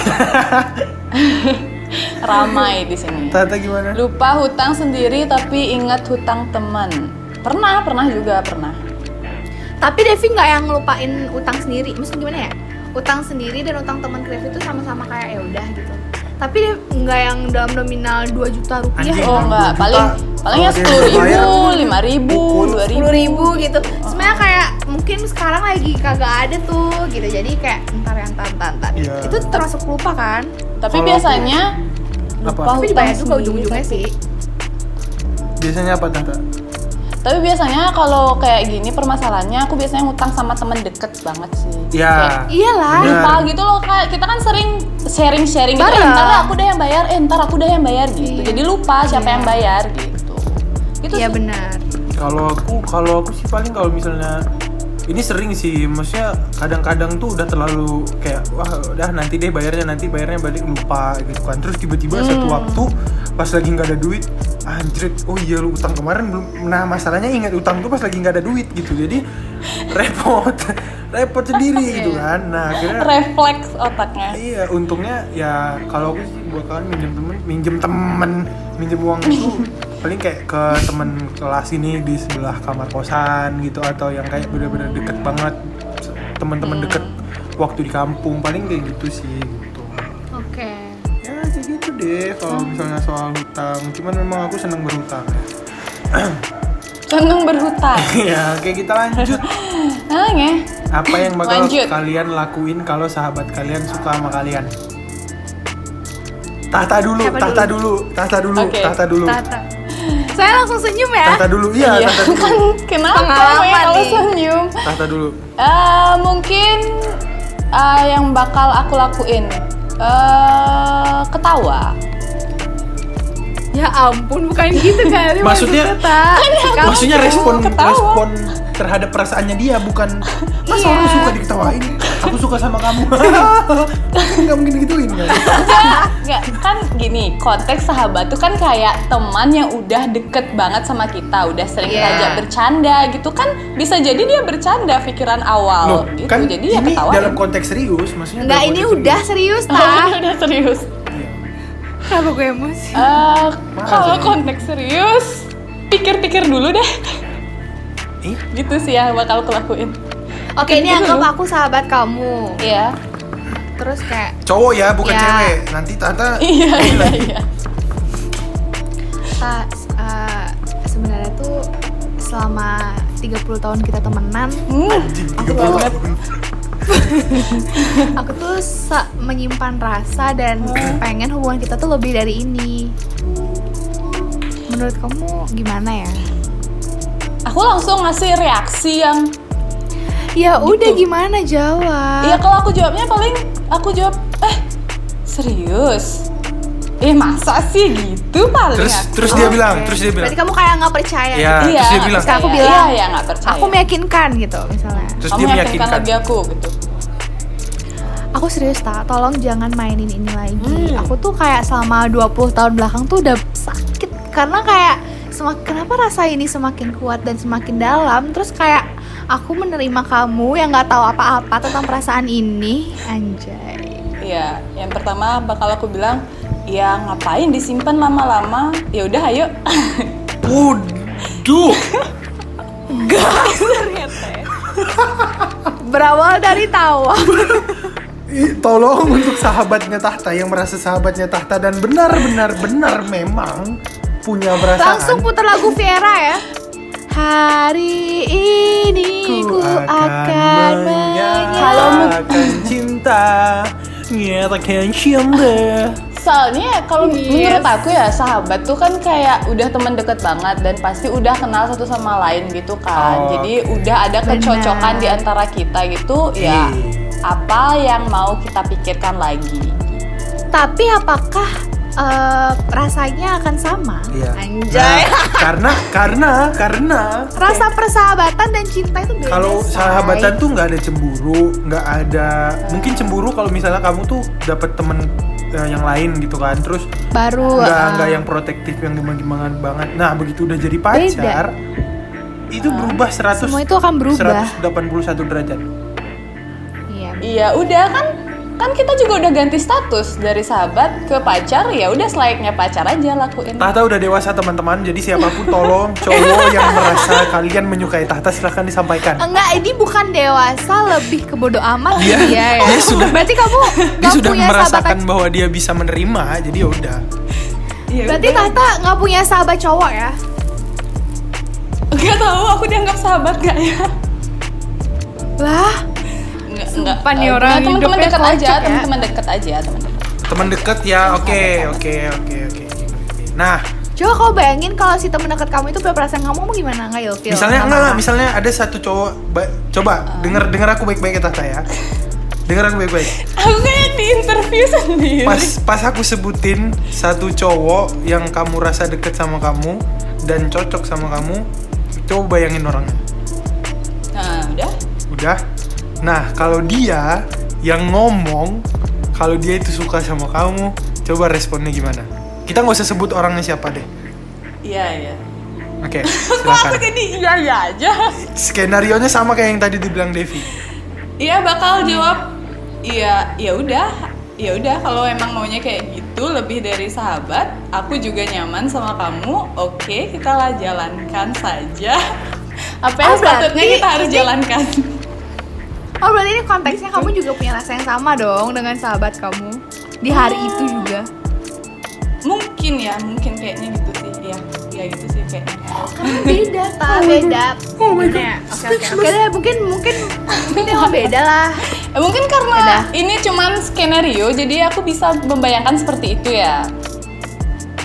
Ramai di sini. Tata gimana? Lupa hutang sendiri tapi ingat hutang teman. Pernah, pernah juga pernah. tapi Devi nggak yang ngelupain utang sendiri maksudnya gimana ya utang sendiri dan utang teman Devi itu sama-sama kayak ya udah gitu tapi dia nggak yang dalam nominal 2 juta rupiah Anjing. Oh Dua enggak, juta. paling palingnya sepuluh ribu, lima ribu, dua ribu. sepuluh ribu gitu sebenarnya kayak mungkin sekarang lagi kagak ada tuh gitu jadi kayak ntar yang ntar ntar ntar Iya. itu termasuk lupa kan Tapi biasanya Apa? lupa tapi dibayar juga ujung-ujungnya sih Biasanya apa Tata? Tapi biasanya kalau kayak gini permasalahannya aku biasanya ngutang sama temen deket banget sih. Ya. Kayak, iyalah lupa gitu loh kak kita kan sering sharing sharing gitu eh, ntar aku deh yang bayar eh ntar aku deh yang bayar gitu Iya. jadi lupa siapa Iya. yang bayar gitu itu iya sih. benar Kalau aku kalau aku sih paling kalau misalnya ini sering sih, maksudnya kadang-kadang tuh udah terlalu kayak wah udah nanti deh bayarnya nanti bayarnya balik lupa gitu kan. Terus tiba-tiba satu Hmm. waktu pas lagi nggak ada duit, anjrit, oh iya lu utang kemarin belum. Nah masalahnya ingat utang tuh pas lagi nggak ada duit gitu, jadi repot, repot sendiri gitu kan. Nah akhirnya refleks otaknya Iya, untungnya ya kalau aku sih bakalan minjem temen, minjem temen, minjem uang itu paling kayak ke temen kelas ini di sebelah kamar kosan gitu atau yang kayak bener-bener deket banget teman-teman deket waktu di kampung paling kayak gitu sih gitu deh kalau misalnya soal hutang. Cuman memang aku seneng berhutang. seneng berhutang ya, oke kita lanjut. ah nge Apa yang bakal Lanjut. kalian lakuin kalau sahabat kalian suka sama kalian? Tata dulu, Siapa tata dulu? dulu, tata dulu, Oke. tata dulu. Tata saya langsung senyum ya Tata dulu, iya, iya tata dulu. kan kenapa Pengalaman ya kalau nih. senyum Tata dulu. Eh, mungkin eh, yang bakal aku lakuin eh ketawa ya ampun bukan gitu kali Maksudnya- maksudnya Kamu Maksudnya respon ketawa. respon terhadap perasaannya dia bukan masa Iya. orang suka diketawain aku suka sama kamu nggak mungkin gituin kan Nggak, kan gini, konteks sahabat tuh kan kayak teman yang udah deket banget sama kita, udah sering Iya. diajak bercanda gitu kan bisa jadi dia bercanda pikiran awal Loh, gitu. kan jadi ya ini ketawa. dalam konteks serius maksudnya Enggak dalam ini udah serius Oh, udah serius. Kenapa gue emosi Eh, kalau konteks serius, pikir-pikir dulu deh. Ih, gitu sih yang bakal aku lakuin. Oke ini Gitu anggap dulu. aku sahabat kamu Iya. Terus kayak cowok ya bukan Ya. cewek nanti tata Iya, iya, iya. Eh, sebenarnya tuh selama 30 tahun kita temenan Hmm, Aku 30 tahu. tahun. Aku tuh menyimpan rasa dan pengen hubungan kita tuh lebih dari ini Menurut kamu gimana ya? aku langsung ngasih reaksi yang Ya udah Gitu. gimana jawab Iya kalau aku jawabnya paling aku jawab eh serius eh masa sih gitu paling terus aku. terus dia bilang terus dia bilang Berarti kamu kayak nggak percaya Iya. gitu. iya terus dia nggak bilang. Terus aku percaya. bilang, iya iya nggak percaya Aku meyakinkan gitu misalnya terus kamu dia meyakinkan meyakinkan lagi aku gitu Aku serius tak, tolong jangan mainin ini lagi Hmm. Aku tuh kayak selama 20 tahun belakang tuh udah sakit Karena kayak semak, kenapa rasa ini semakin kuat dan semakin dalam Terus kayak aku menerima kamu yang nggak tahu apa-apa tentang perasaan ini Anjay iya yang pertama bakal aku bilang ya ngapain disimpan lama-lama? Ya udah ayo. Waduh, Berawal dari tawa tolong untuk sahabatnya Tahta yang merasa sahabatnya Tahta dan benar-benar benar memang punya perasaan. Langsung putar lagu Viera ya. Hari ini ku, Ku akan akan menyapa Kalau mu- Nyatakan cinta. Nyatakan cinta Soalnya kalau Yes. menurut aku ya sahabat tuh kan kayak udah teman deket banget dan pasti udah kenal satu sama lain gitu kan. Oh. Jadi udah ada Benar. kecocokan di antara kita gitu ya. Iya. Apa yang mau kita pikirkan lagi? Tapi apakah eh, rasanya akan sama? Iya. Anjay. Nah, karena Karena Karena Rasa persahabatan dan cinta itu beda. kalau sahabatan tuh nggak ada cemburu, nggak ada mungkin cemburu kalau misalnya kamu tuh dapat temen eh, yang lain gitu kan, terus baru nggak eh, nggak yang protektif yang gimana gimana banget. Nah begitu udah jadi pacar, itu berubah 100 semua itu akan berubah. 181 derajat. Iya. Iya udah kan kan kita juga udah ganti status dari sahabat ke pacar ya udah selayaknya pacar aja lakuin. Tahta udah dewasa teman-teman, jadi siapa pun tolong cowok yang merasa kalian menyukai Tahta silahkan disampaikan. Enggak, ini bukan dewasa, lebih ke bodo amat Dia- dia ya. dia sudah- Berarti kamu Dia sudah punya merasakan sahabat. bahwa dia bisa menerima, jadi ya udah. Iya, Berarti udah. Tata nggak punya sahabat cowok ya? Gak tahu aku dianggap sahabat gak ya? Lah, Sumpah nih orang teman-teman dekat aja, ya. teman-teman dekat aja, teman dekat. Teman deket ya, oke, oke, oke, oke. Nah, coba kau bayangin kalau si temen dekat kamu itu berperasaan kamu mau gimana nggak ilfil? misalnya nggak enggak, marah? misalnya ada satu cowok, ba- coba denger denger aku baik-baik ya Tahta ya. Denger aku baik-baik. Aku kayak di interview sendiri. Pas pas aku sebutin satu cowok yang kamu rasa deket sama kamu dan cocok sama kamu, coba bayangin orangnya. Nah, udah. Udah. Nah, kalau dia yang ngomong kalau dia itu suka sama kamu, coba responnya gimana? Kita nggak usah sebut orangnya siapa deh. Iya, iya. Oke, Kok aku silakan. jadi iya iya aja? Skenario nya sama kayak yang tadi dibilang Devi. Iya bakal jawab iya ya udah ya udah kalau emang maunya kayak gitu lebih dari sahabat aku juga nyaman sama kamu oke kita lah jalankan saja apa yang Oh, sepatutnya kita harus ini- jalankan Oh berarti ini konteksnya kamu juga punya rasa yang sama dong dengan sahabat kamu di hari Oh. itu juga. mungkin ya mungkin kayaknya gitu sih ya ya gitu sih kayaknya Karena beda, tak beda. Oh my Gimana ya? God, Oke oke oke deh, mungkin mungkin mungkin emang beda lah. Eh, mungkin karena Udah. ini cuman skenario jadi aku bisa membayangkan seperti itu ya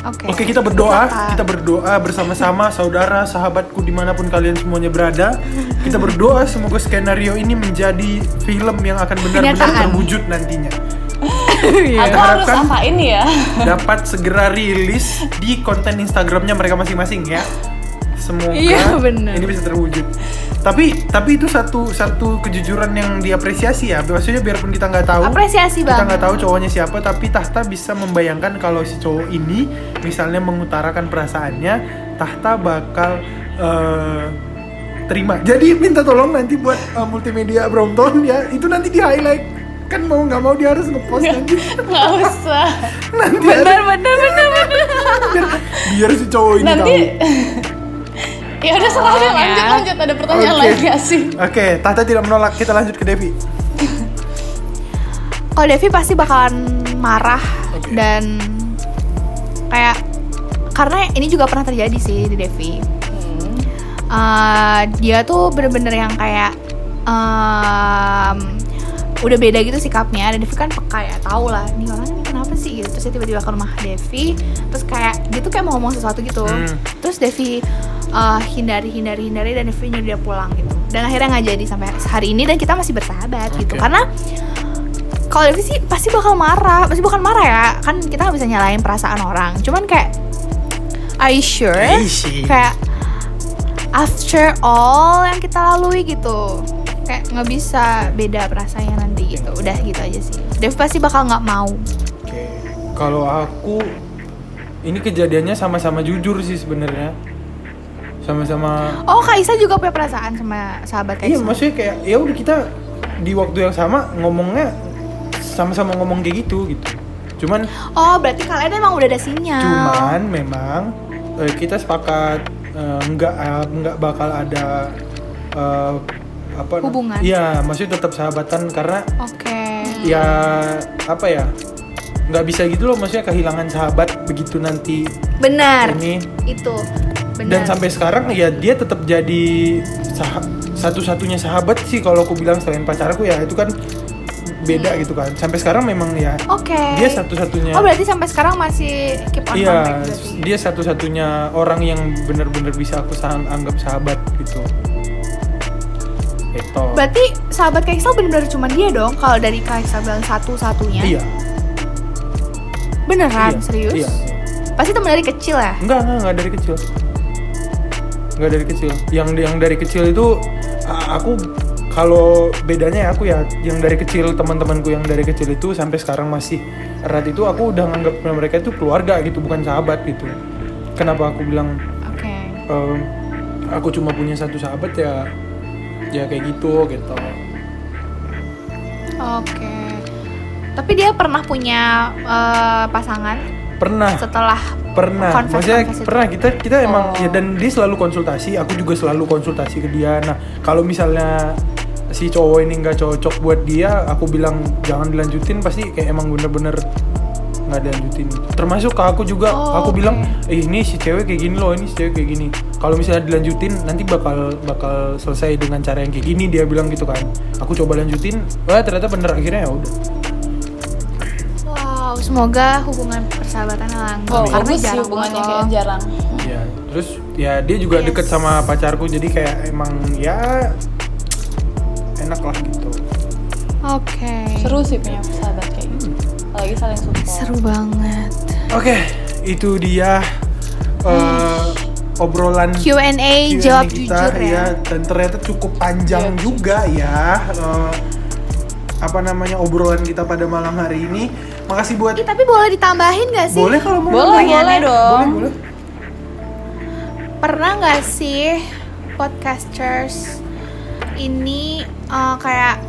Oke. Oke, kita berdoa, kita berdoa bersama-sama saudara, sahabatku di mana pun kalian semuanya berada. Kita berdoa semoga skenario ini menjadi film yang akan benar-benar terwujud nantinya. Iya. aku harus harapkan- apa ini ya Dapat segera rilis di konten Instagramnya mereka masing-masing ya. Semoga Iya, ini bisa terwujud. Tapi tapi itu satu satu kejujuran yang diapresiasi ya. Maksudnya biarpun kita nggak tahu, Apresiasi kita banget. nggak tahu cowoknya siapa, tapi Tahta bisa membayangkan kalau si cowok ini misalnya mengutarakan perasaannya, Tahta bakal eh, terima. Jadi minta tolong nanti buat eh, multimedia Brompton ya, itu nanti di highlight. Kan mau nggak mau dia harus ngepost nanti. nggak usah nanti Bener harus- bener bener bener. biar, biar si cowok ini nanti tahu. ya udah ya. lanjut lanjut ada pertanyaan Oke. lagi gak sih Oke, Tahta tidak menolak. Kita lanjut ke Devi. Kalau Devi pasti bakalan marah Oke. dan kayak karena ini juga pernah terjadi sih di Devi. Eh, dia tuh bener-bener yang kayak em, udah beda gitu sikapnya dan Devi kan peka ya tau lah nih orang ini kenapa sih gitu terus dia tiba-tiba ke rumah Devi terus kayak dia tuh kayak mau ngomong sesuatu gitu Hmm. terus Devi eh, hindari hindari hindari dan Devi nyuruh dia pulang gitu. Dan akhirnya nggak jadi sampai hari ini dan kita masih bersahabat gitu. Oke. karena kalau Devi sih pasti bakal marah pasti bukan marah ya. Kan kita nggak bisa nyalain perasaan orang. Cuman kayak are you sure? Easy. kayak after all yang kita lalui gitu. Kayak nggak bisa beda perasaannya nanti gitu. Udah gitu aja sih. Dev pasti bakal nggak mau. Kalau aku ini kejadiannya sama-sama jujur sih sebenarnya. Sama-sama oh Kaisa juga punya perasaan sama sahabat Iya, Kaisa maksudnya kayak ya udah kita di waktu yang sama ngomongnya sama-sama ngomong kayak gitu gitu. Cuman oh berarti kalian emang udah ada sinyal. Cuman memang eh, kita sepakat eh, nggak eh, nggak bakal ada eh, apa Hubungan. Iya, maksudnya tetap sahabatan karena oke. ya apa ya nggak bisa gitu loh maksudnya kehilangan sahabat begitu nanti. Benar. Ini. Itu Bener. dan sampai sekarang ya dia tetap jadi sah- satu-satunya sahabat sih kalau aku bilang selain pacarku ya itu kan beda Hmm. gitu kan sampai sekarang memang ya Oke. dia satu-satunya Oh berarti sampai sekarang masih keep on iya contact berarti. dia satu-satunya orang yang benar-benar bisa aku sah- anggap sahabat gitu itu Berarti sahabat Kak Iksal bener-bener cuma dia dong kalau dari Kak Iksal bilang satu-satunya. iya Beneran iya, serius? iya Pasti temen dari kecil ya? enggak enggak enggak dari kecil enggak dari kecil. Yang yang dari kecil itu aku kalau bedanya ya aku ya yang dari kecil teman-temanku yang dari kecil itu sampai sekarang masih erat itu aku udah nganggap mereka itu keluarga gitu bukan sahabat gitu. Kenapa aku bilang Oke. ehm, aku cuma punya satu sahabat ya ya kayak gitu gitu. Oke. Tapi dia pernah punya eh, pasangan? Pernah. Setelah pernah. Confess- maksudnya confess itu? pernah kita kita emang Oh. ya dan dia selalu konsultasi. Aku juga selalu konsultasi ke dia. Nah kalau misalnya si cowok ini nggak cocok buat dia aku bilang jangan dilanjutin. Pasti kayak emang bener-bener nggak dilanjutin. Termasuk ke aku juga. Oh, aku oke. bilang eh ini si cewek kayak gini loh ini si cewek kayak gini. Kalau misalnya dilanjutin nanti bakal bakal selesai dengan cara yang kayak gini dia bilang gitu kan. Aku coba lanjutin wah ternyata bener. Akhirnya ya udah semoga hubungan persahabatannya langgeng Oh, karena jarang hubungannya kayak jarang. ya terus ya dia juga Yes. deket sama pacarku jadi kayak emang ya enak lah gitu Oke. Seru sih punya sahabat kayak gitu. Apalagi saling support. Seru banget. oke itu dia eh, obrolan Q&A jawab kita jujur ya. dan ternyata cukup panjang Jawab juga ya eh, apa namanya obrolan kita pada malam hari ini makasih buat Ih, tapi boleh ditambahin gak sih? boleh kalau mau Boleh, nambahin. boleh dong. boleh boleh Pernah gak sih podcasters ini eh, kayak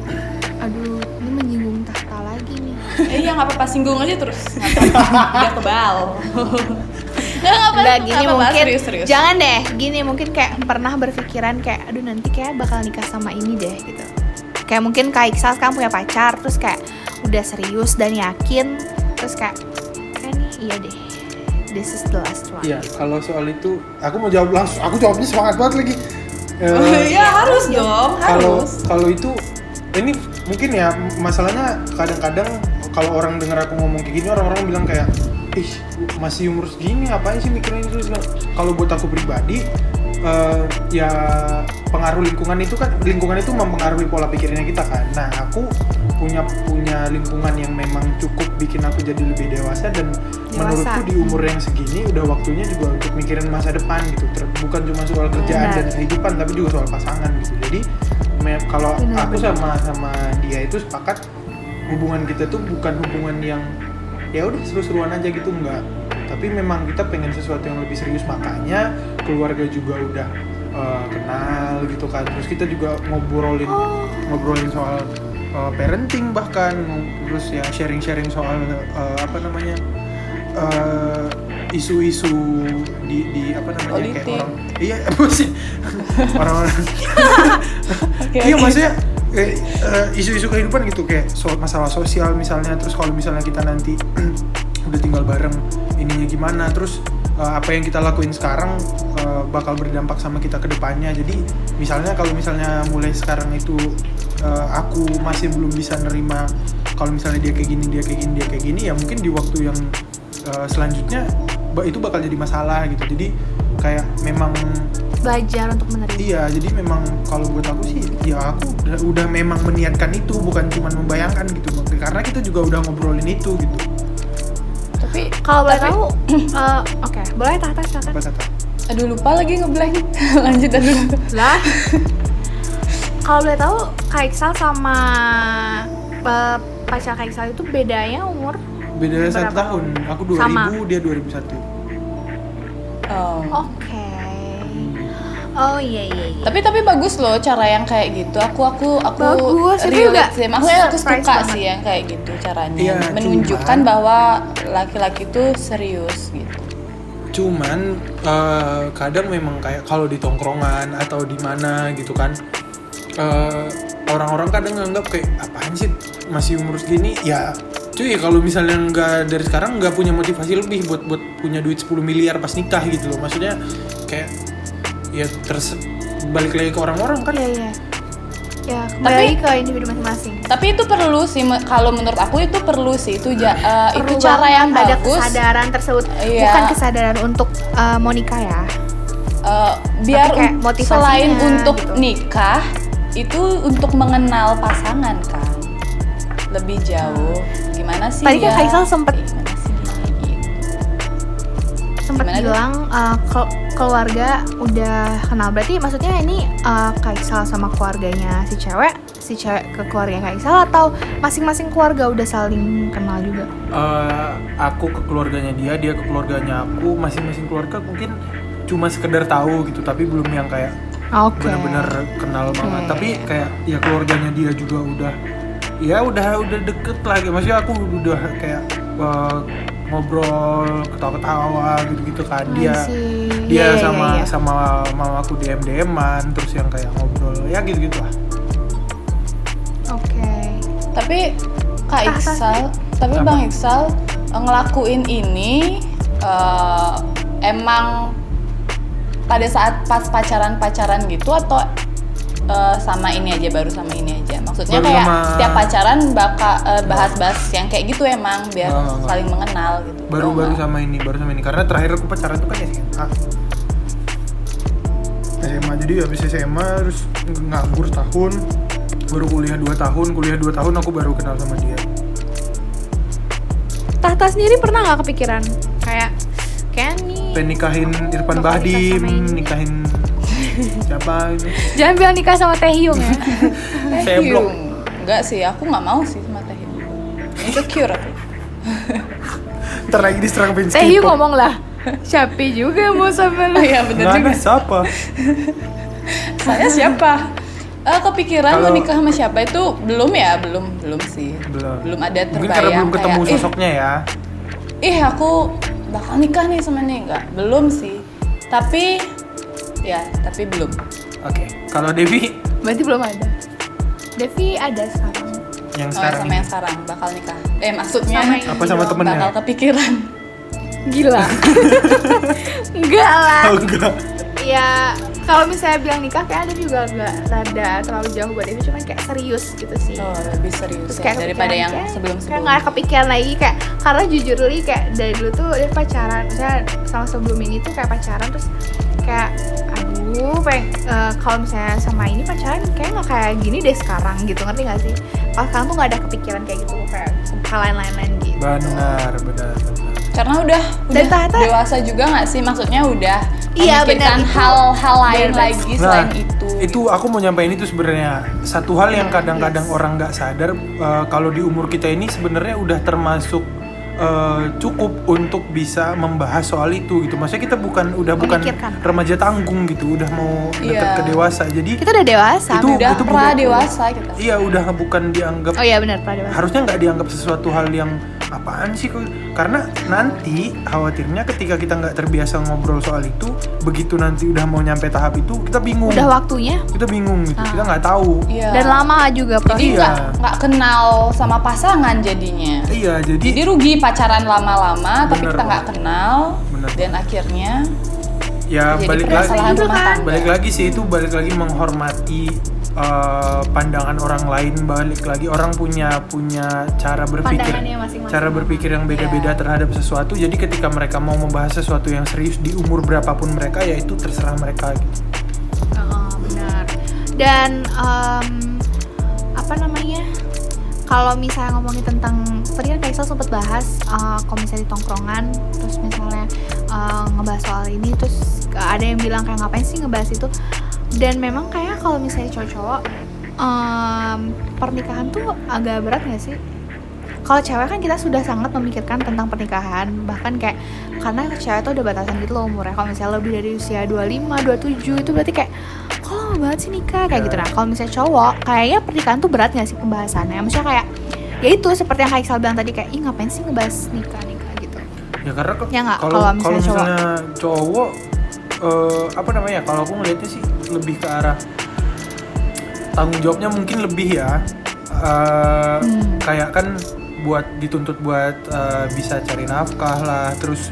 aduh ini menyinggung tahta lagi nih. Eh iya nggak apa-apa singgung aja terus. Nggak apa-apa. Udah kebal. Nggak nggak apa-apa. Enggak gini nggak apa-apa, mungkin serius serius. jangan deh gini mungkin kayak pernah berpikiran kayak aduh nanti kayak bakal nikah sama ini deh gitu kayak mungkin Kak Iksal sekarang punya pacar terus kayak udah serius dan yakin terus kayak kayak nih iya deh this is the last one Iya, kalau soal itu aku mau jawab langsung. Aku jawabnya semangat banget lagi. Eh, Oh, Iya harus dong, kalau harus. kalau itu ini mungkin ya masalahnya kadang-kadang kalau orang dengar aku ngomong kayak gini orang-orang bilang kayak ih masih umur segini ngapain sih mikirin itu kalau buat aku pribadi eh, ya pengaruh lingkungan itu kan lingkungan itu mempengaruhi pola pikirnya kita kan nah aku punya punya lingkungan yang memang cukup bikin aku jadi lebih dewasa dan Dewasa. menurutku di umur yang segini udah waktunya juga untuk mikirin masa depan gitu Ter- bukan cuma soal kerjaan Benar. dan kehidupan tapi juga soal pasangan gitu jadi kalau Benar, aku benar. sama sama dia itu sepakat hubungan kita tuh bukan hubungan yang ya udah seru-seruan aja gitu enggak tapi memang kita pengen sesuatu yang lebih serius. Makanya keluarga juga udah uh, kenal gitu kan. Terus kita juga ngobrolin Oh. ngobrolin soal uh, parenting bahkan. Terus ya sharing-sharing soal uh, apa namanya uh, isu-isu di di apa namanya kayak Politik. orang iya apa sih? Orang-orang. Oke, iya maksudnya kayak, eh, isu-isu kehidupan gitu. Kayak so- masalah sosial misalnya. Terus kalau misalnya kita nanti udah tinggal bareng ininya gimana terus eh, apa yang kita lakuin sekarang eh, bakal berdampak sama kita ke depannya jadi misalnya kalau misalnya mulai sekarang itu eh, aku masih belum bisa nerima kalau misalnya dia kayak gini dia kayak gini dia kayak gini ya mungkin di waktu yang eh, selanjutnya itu bakal jadi masalah gitu jadi kayak memang belajar untuk menerima Iya, jadi memang kalau buat aku sih, ya aku udah, udah memang meniatkan itu, bukan cuma membayangkan gitu. Karena kita juga udah ngobrolin itu gitu. Tapi kalau boleh tahu eh, oke boleh tahta silakan kata? Aduh lupa lagi ngeblank. Lanjut dulu. lah kalau boleh tahu Kak Iksal sama eh, pacar Kak Iksal itu bedanya umur Beda satu tahun. Aku 2000, Sama. dia 2001. Oh. oke oh iya iya, iya. Tapi tapi bagus loh cara yang kayak gitu. Aku aku aku Bagus, relate juga sih. Maksudnya aku suka banget. sih yang kayak gitu caranya. Iya, Menunjukkan cuman- bahwa laki-laki itu serius gitu. Cuman eh, kadang memang kayak kalau di tongkrongan atau di mana gitu kan, eh, orang-orang kadang nganggap kayak apaan sih masih umur segini ya cuy kalau misalnya nggak dari sekarang nggak punya motivasi lebih buat buat punya duit 10 miliar pas nikah gitu loh maksudnya kayak ya terus balik lagi ke orang-orang kan Iya iya. Ya kembali ke individu masing-masing. Tapi itu perlu sih me- kalau menurut aku itu perlu sih itu ja- eh, itu Perlu cara banget yang ada bagus. kesadaran tersebut, Iya. bukan kesadaran untuk uh, mau nikah ya. Eh, biar kayak un- motivasinya selain untuk gitu. nikah itu untuk mengenal pasangan kan lebih jauh gimana sih Tadi kan ya? Faisal sempet- sempat bilang uh, kel- keluarga udah kenal. Berarti maksudnya ini uh, Kaisal sama keluarganya si cewek si cewek ke keluarga Kaisal atau masing-masing keluarga udah saling kenal juga? Eh, aku ke keluarganya dia dia ke keluarganya aku masing-masing keluarga mungkin cuma sekedar tahu gitu tapi belum yang kayak oke. benar-benar kenal banget. Oke. tapi kayak ya keluarganya dia juga udah ya udah udah deket lah. Gitu. maksudnya aku udah kayak eh, ngobrol ketawa-ketawa gitu-gitu kan. Dia I see. dia Iya, iya, sama iya. sama mama aku DM DM-an terus yang kayak ngobrol ya gitu-gitu lah oke. Tapi kak Ah, Iksal tapi bang Iksal eh, ngelakuin ini eh, emang pada saat pas pacaran pacaran gitu atau eh, sama ini aja baru sama ini aja maksudnya Baru kayak sama- setiap pacaran bakal eh, bahas-bahas yang kayak gitu emang biar Nggak, nggak, nggak. saling mengenal gitu. Baru Oh, baru nggak? sama ini baru sama ini. Karena terakhir aku pacaran tuh kan SMA SMA jadi habis SMA terus nganggur setahun baru kuliah 2 tahun kuliah 2 tahun aku baru kenal sama dia. Tahta sendiri pernah nggak kepikiran? Kayak kayak nih pengen nikahin Irfan Bahdim nikahin siapa itu? Jangan bilang nikah sama Taehyung ya. Saya blok Taehyung. enggak sih aku nggak mau sih sama Taehyung insecure aku. Ntar lagi diserang fans Taehyung K-pop. ngomong lah Shopee juga mau sama lu? Iya bener Nggak juga. siapa. Saya siapa? Eh, kepikiran mau Kalau- nikah sama siapa itu belum ya? Belum belum sih. Belum. Belum ada terbayang mungkin karena belum ketemu kayak, "Ih, sosoknya ya. ih aku bakal nikah nih sama nih enggak belum sih. Tapi ya tapi belum. Oke kalau Devi? Berarti belum ada. Devi ada sekarang. Yang Oh, sekarang sama ini. yang sekarang bakal nikah. Eh maksudnya Sama Apa sama temennya? bakal kepikiran. Gila. Enggak lah. Oh enggak. Ya kalau misalnya bilang nikah kayak ada juga nggak rada terlalu jauh buat Devi cuman kayak serius gitu sih. Oh lebih serius Terus ya, kayak daripada kepikiran yang kayak- sebelum kayak sebelum nggak kepikiran lagi kayak karena jujur li kayak dari dulu tuh dia pacaran misalnya sama sebelum ini tuh kayak pacaran terus kayak aduh pengen eh, kalau misalnya sama ini pacaran kayak nggak kayak gini deh sekarang gitu. Ngerti nggak sih? Kalau sekarang tuh nggak ada kepikiran kayak gitu kayak hal lain-lain gitu. Benar benar karena udah Dan udah ternyata- dewasa juga nggak sih maksudnya udah Iya, memikirkan itu hal-hal lain benar. lagi selain itu Nah, itu aku mau nyampein itu sebenarnya satu hal yang kadang-kadang orang nggak sadar eh, kalau di umur kita ini sebenarnya udah termasuk eh, cukup untuk bisa membahas soal itu gitu. Maksudnya kita bukan udah bukan Memikirkan. remaja tanggung gitu, udah mau dekat Iya. ke dewasa. Jadi kita udah dewasa Itu- udah itu pra bukan- dewasa kita iya udah bukan dianggap oh iya benar pra dewasa harusnya nggak dianggap sesuatu hal yang apaan sih kok? Karena nanti khawatirnya ketika kita nggak terbiasa ngobrol soal itu begitu nanti udah mau nyampe tahap itu kita bingung. Udah waktunya? Kita bingung gitu Ah. kita nggak tahu. Iya. dan lama juga jadi proses. Iya. nggak nggak kenal sama pasangan jadinya. Iya jadi, jadi rugi pacaran lama-lama tapi kita nggak kenal. Bener. dan akhirnya ya jadi balik lagi. balik lagi sih itu balik lagi menghormati eh, pandangan orang lain balik lagi orang punya punya cara berpikir cara berpikir yang beda-beda Iya. terhadap sesuatu jadi ketika mereka mau membahas sesuatu yang serius di umur berapapun mereka ya itu terserah mereka gitu Heeh, benar. Dan em, apa namanya? Kalau misalnya ngomongin tentang tadi kan Kaisal sempat bahas eh, kalau misalnya di tongkrongan terus misalnya eh, ngebahas soal ini terus ada yang bilang kayak ngapain sih ngebahas itu dan memang kayak kalau misalnya cowok-cowok em, pernikahan tuh agak berat nggak sih? Kalau cewek kan kita sudah sangat memikirkan tentang pernikahan bahkan kayak karena cewek tuh udah batasan gitu loh umurnya. Kalau misalnya lebih dari usia 25, 27 itu berarti kayak kok lama banget sih nikah? Kayak gitu. Nah kalau misalnya cowok kayaknya pernikahan tuh berat gak sih pembahasannya? Maksudnya kayak ya itu seperti yang Kak Iksal bilang tadi kayak ih ngapain sih ngebahas nikah nikah? gitu. Ya karena kok Ya kalau kalau misalnya cowok. misalnya cowok eh, apa namanya kalau aku ngeliatnya sih lebih ke arah tanggung jawabnya mungkin lebih ya. Eh, Hmm. kayak kan buat dituntut buat eh, bisa cari nafkah lah terus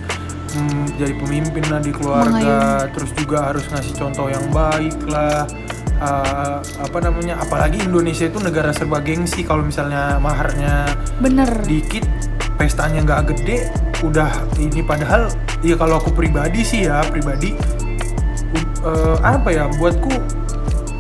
mm, jadi pemimpin lah di keluarga terus juga harus ngasih contoh yang baik lah. Eh, apa namanya apalagi Indonesia itu negara serba gengsi kalau misalnya maharnya bener. dikit pestanya nggak gede udah ini. Padahal ya kalau aku pribadi sih ya pribadi u- eh, apa ya buatku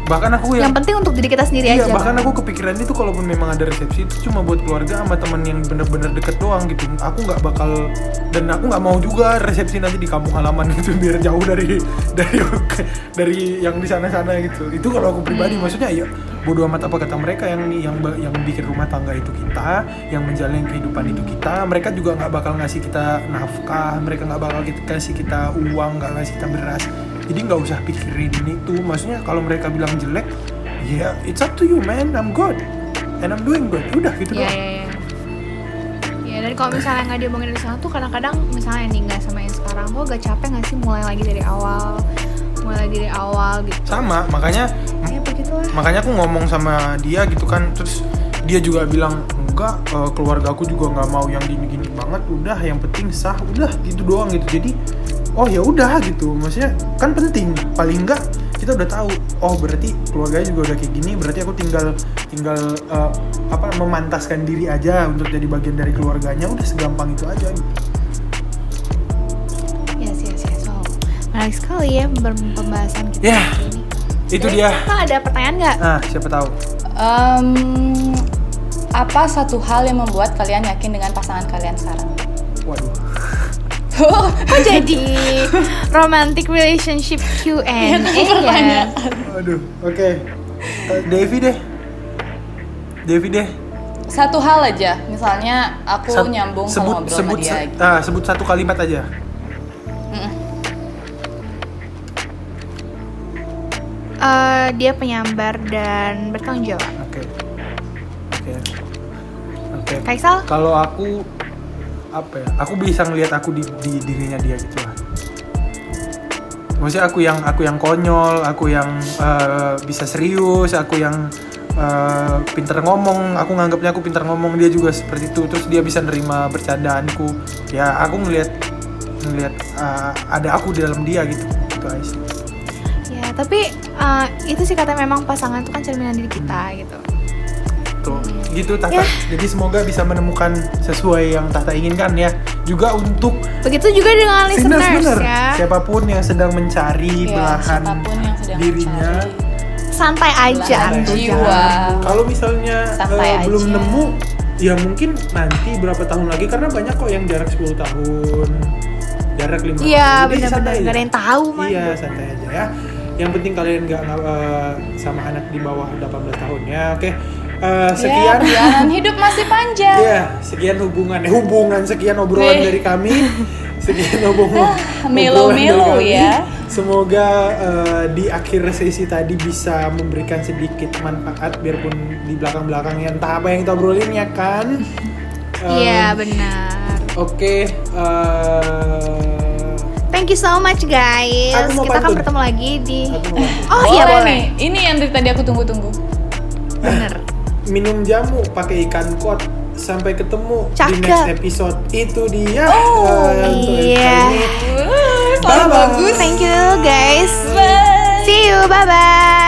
bahkan aku yang yang, penting untuk diri kita sendiri iya aja. bahkan Bang. aku kepikiran itu kalaupun memang ada resepsi itu cuma buat keluarga sama temen yang bener-bener deket doang gitu. Aku nggak bakal dan aku nggak mau juga resepsi nanti di kampung halaman gitu biar jauh dari dari dari yang di sana-sana gitu. Itu kalau aku pribadi maksudnya ya bodoh amat apa kata mereka yang yang yang bikin rumah tangga itu kita yang menjalin kehidupan itu kita. Mereka juga nggak bakal ngasih kita nafkah mereka nggak bakal kita kasih kita uang nggak ngasih kita beras. Jadi nggak usah pikirin itu maksudnya kalau mereka bilang jelek ya it's up to you man. I'm good. And I'm doing good. Udah gitu Iya, doang. iya, iya. Ya, dan kalau misalnya nggak diomongin dari sana tuh kadang-kadang misalnya nih nggak sama yang sekarang tuh agak capek nggak sih mulai lagi dari awal, mulai lagi dari awal gitu. sama makanya Ya makanya aku ngomong sama dia gitu kan. Terus dia juga bilang enggak eh, keluarga aku juga nggak mau yang gini-gini banget. Udah yang penting sah. Udah gitu doang gitu. Jadi oh ya udah gitu. Maksudnya kan penting. Paling enggak kita udah tahu oh berarti keluarganya juga udah kayak gini. Berarti aku tinggal tinggal eh, apa memantaskan diri aja untuk jadi bagian dari keluarganya. Udah segampang itu aja. Gitu. Yes, yes, yes. So, menarik sekali ya pem- pembahasan kita ini. Itu Jadi, dia Kakak ada pertanyaan nggak? ah siapa tahu Em, apa satu hal yang membuat kalian yakin dengan pasangan kalian sekarang? waduh Kok jadi romantic relationship Q&A Iya, ya? pertanyaan. Aduh, oke. Eh, Devi deh. Devi deh. Satu hal aja, misalnya aku Sat- nyambung sebut, sama ngobrol sebut, sama dia. sa- gitu. ah, sebut satu kalimat aja. Eh, dia penyambar dan bertanggung jawab. Oke. Oke. Oke. Kaisal? Kalau aku apa ya? Aku bisa ngelihat aku di, di dirinya dia gitu lah. Maksudnya aku yang aku yang konyol, aku yang eh, bisa serius, aku yang eh, pinter ngomong, aku nganggapnya aku pinter ngomong dia juga seperti itu, terus dia bisa nerima bercandaanku. Ya aku ngelihat ngelihat eh, ada aku di dalam dia gitu, gitu aja. Ya, tapi eh, itu sih kata memang pasangan itu kan cerminan diri kita gitu. Tuh, gitu Tata. Ya. Jadi semoga bisa menemukan sesuai yang Tata inginkan ya. Juga untuk Begitu juga dengan listeners bener ya. siapa pun yang sedang mencari Iya, belahan yang sedang dirinya. mencari. Santai aja Belahan jiwa. Kalau misalnya Santai eh, belum aja. nemu, ya mungkin nanti berapa tahun lagi karena banyak kok yang jarak 10 tahun, jarak 5 Iya, tahun. Jadi benar-benar ada yang tahu mah. Iya, santai aja ya. Yang penting kalian nggak eh, sama anak di bawah 18 tahun ya. Oke. Eh, Ya, sekian perjalanan hidup masih panjang. Iya, sekian hubungan, eh, hubungan sekian obrolan Weh. dari kami. Sekian hubungan. Ah, obrolan dari kami. ya. Semoga eh, di akhir sesi tadi bisa memberikan sedikit manfaat biarpun di belakang-belakangnya entah apa yang kita obrolin ya kan. Iya, benar. Oke, eh, Thank you so much guys. Kita akan bertemu lagi di Oh iya boleh. Nih. Ini yang dari tadi aku tunggu-tunggu. Bener. Minum jamu pakai ikan kuat Sampai ketemu Cakep. di next episode. Itu dia. Oh uh, iya. Bye bye. Bagus. Thank you guys. Bye. See you. Bye bye.